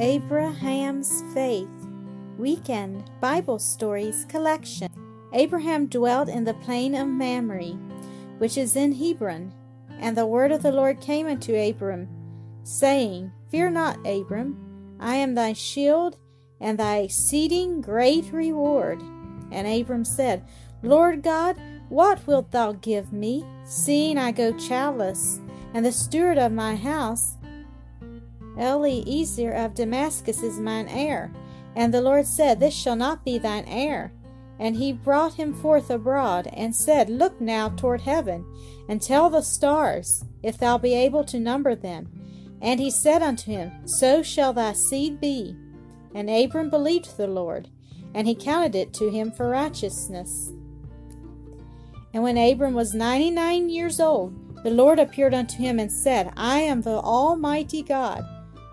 Abraham's Faith Weekend Bible Stories Collection. Abraham dwelt in the plain of Mamre, which is in Hebron. And the word of the Lord came unto Abram, saying, Fear not, Abram, I am thy shield and thy exceeding great reward. And Abram said, Lord God, what wilt thou give me, seeing I go childless, and the steward of my house Eliezer of Damascus is mine heir. And the Lord said, This shall not be thine heir. And he brought him forth abroad, and said, Look now toward heaven, and tell the stars, if thou be able to number them. And he said unto him, So shall thy seed be. And Abram believed the Lord, and he counted it to him for righteousness. And when Abram was ninety nine years old, the Lord appeared unto him and said, I am the Almighty God.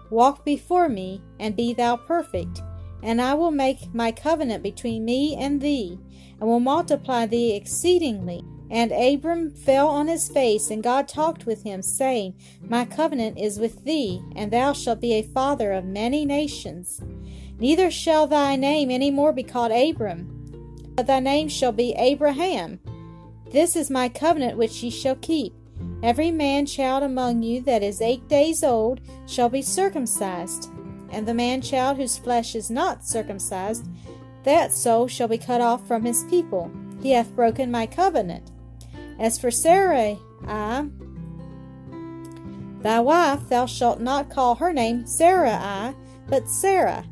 Walk before me, and be thou perfect, and I will make my covenant between me and thee, and will multiply thee exceedingly. And Abram fell on his face, and God talked with him, saying, My covenant is with thee, and thou shalt be a father of many nations. Neither shall thy name any more be called Abram, but thy name shall be Abraham. This is my covenant which ye shall keep. Every man child among you that is eight days old shall be circumcised, and the man child whose flesh is not circumcised, that soul shall be cut off from his people. He hath broken my covenant. As for Sarai, I, thy wife, thou shalt not call her name Sarai, but Sarah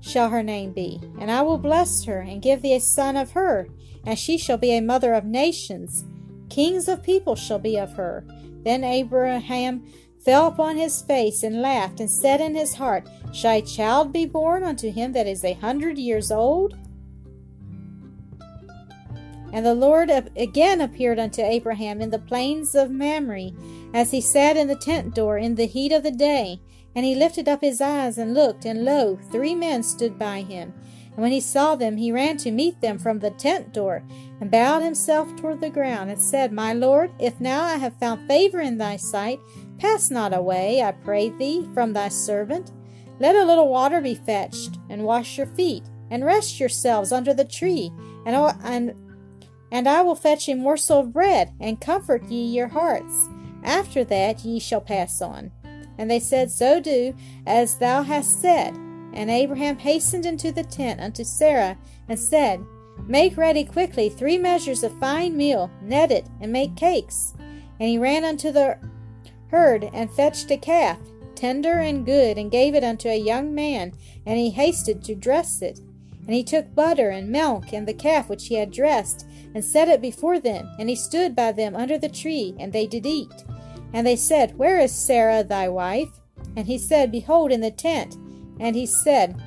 shall her name be. And I will bless her, and give thee a son of her, and she shall be a mother of nations. Kings of people shall be of her. Then Abraham fell upon his face and laughed, and said in his heart, Shall a child be born unto him that is a hundred years old? And the Lord again appeared unto Abraham in the plains of Mamre, as he sat in the tent door in the heat of the day. And he lifted up his eyes and looked, and lo, three men stood by him. And when he saw them, he ran to meet them from the tent door, and bowed himself toward the ground, and said, My Lord, if now I have found favor in thy sight, pass not away, I pray thee, from thy servant. Let a little water be fetched, and wash your feet, and rest yourselves under the tree, and, and, and I will fetch a morsel of bread, and comfort ye your hearts. After that ye shall pass on. And they said, So do, as thou hast said. And Abraham hastened into the tent unto Sarah, and said, Make ready quickly three measures of fine meal, knead it, and make cakes. And he ran unto the herd, and fetched a calf, tender and good, and gave it unto a young man, and he hasted to dress it. And he took butter and milk and the calf which he had dressed, and set it before them. And he stood by them under the tree, and they did eat. And they said, Where is Sarah thy wife? And he said, Behold, in the tent. And he said,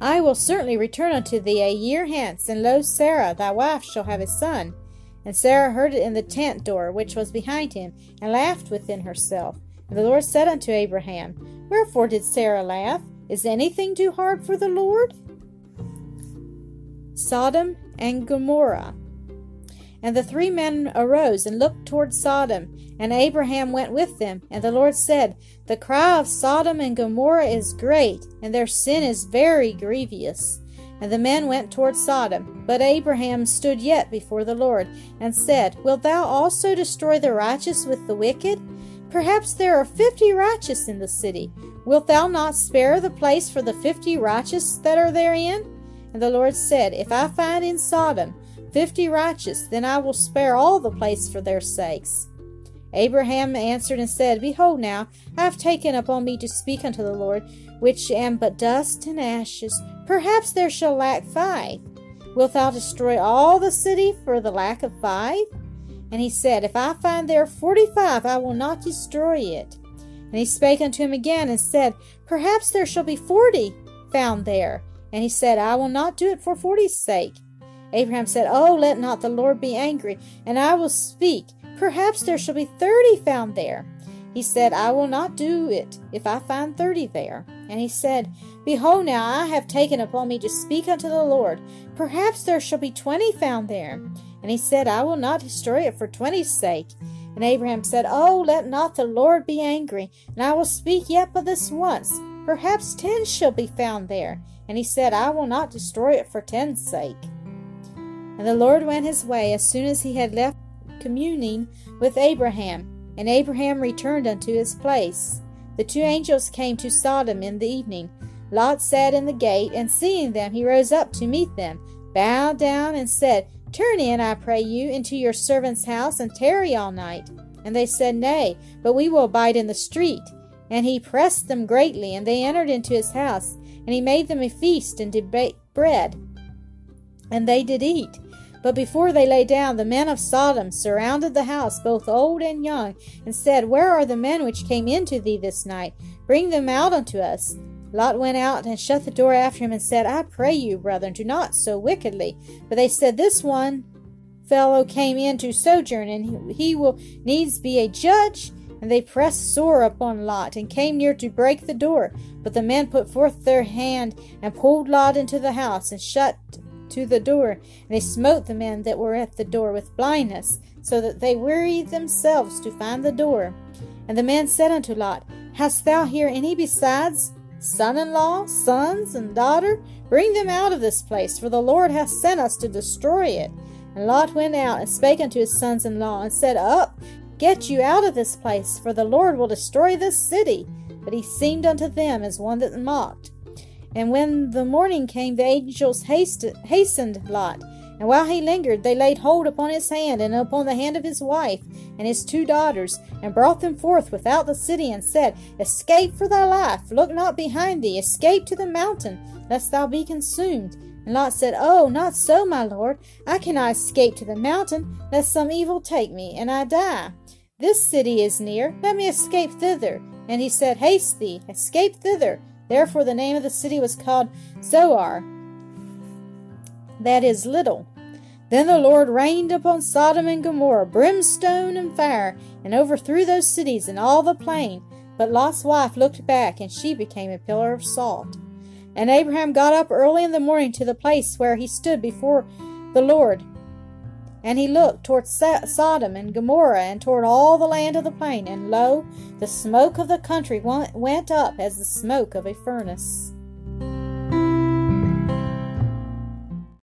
I will certainly return unto thee a year hence, and lo, Sarah thy wife shall have a son. And Sarah heard it in the tent door which was behind him, and laughed within herself. And the Lord said unto Abraham, Wherefore did Sarah laugh? Is anything too hard for the Lord? Sodom and Gomorrah. And the three men arose and looked toward Sodom, and Abraham went with them. And the Lord said, The cry of Sodom and Gomorrah is great, and their sin is very grievous. And the men went toward Sodom. But Abraham stood yet before the Lord, and said, Wilt thou also destroy the righteous with the wicked? Perhaps there are fifty righteous in the city. Wilt thou not spare the place for the fifty righteous that are therein? And the Lord said, If I find in Sodom fifty righteous, then I will spare all the place for their sakes. Abraham answered and said, Behold, now I have taken upon me to speak unto the Lord, which am but dust and ashes. Perhaps there shall lack five. Wilt thou destroy all the city for the lack of five? And he said, If I find there forty five, I will not destroy it. And he spake unto him again and said, Perhaps there shall be forty found there. And he said, I will not do it for forty's sake. Abraham said, Oh, let not the Lord be angry, and I will speak. Perhaps there shall be thirty found there. He said, I will not do it if I find thirty there. And he said, Behold, now I have taken upon me to speak unto the Lord. Perhaps there shall be twenty found there. And he said, I will not destroy it for twenty's sake. And Abraham said, Oh, let not the Lord be angry, and I will speak yet but this once. Perhaps ten shall be found there. And he said, I will not destroy it for ten's sake. And the Lord went his way as soon as he had left communing with Abraham. And Abraham returned unto his place. The two angels came to Sodom in the evening. Lot sat in the gate, and seeing them, he rose up to meet them, bowed down, and said, Turn in, I pray you, into your servant's house, and tarry all night. And they said, Nay, but we will abide in the street. And he pressed them greatly, and they entered into his house. And he made them a feast, and did bake bread. And they did eat. But before they lay down, the men of Sodom surrounded the house, both old and young, and said, Where are the men which came into thee this night? Bring them out unto us. Lot went out and shut the door after him and said, I pray you, brethren, do not so wickedly. But they said, This one fellow came in to sojourn, and he will needs be a judge. And they pressed sore upon Lot, and came near to break the door. But the men put forth their hand, and pulled Lot into the house, and shut to the door. And they smote the men that were at the door with blindness, so that they wearied themselves to find the door. And the man said unto Lot, Hast thou here any besides son in law, sons, and daughter? Bring them out of this place, for the Lord hath sent us to destroy it. And Lot went out and spake unto his sons in law, and said, Up, get you out of this place, for the Lord will destroy this city. But he seemed unto them as one that mocked. And when the morning came, the angels hastened Lot. And while he lingered, they laid hold upon his hand and upon the hand of his wife and his two daughters, and brought them forth without the city, and said, Escape for thy life, look not behind thee, escape to the mountain, lest thou be consumed. And Lot said, Oh, not so, my lord. I cannot escape to the mountain, lest some evil take me, and I die. This city is near, let me escape thither. And he said, Haste thee, escape thither. Therefore the name of the city was called Zoar, that is little. Then the Lord rained upon Sodom and Gomorrah brimstone and fire, and overthrew those cities and all the plain. But Lot's wife looked back, and she became a pillar of salt. And Abraham got up early in the morning to the place where he stood before the Lord. And he looked toward Sodom and Gomorrah, and toward all the land of the plain, and lo, the smoke of the country went up as the smoke of a furnace.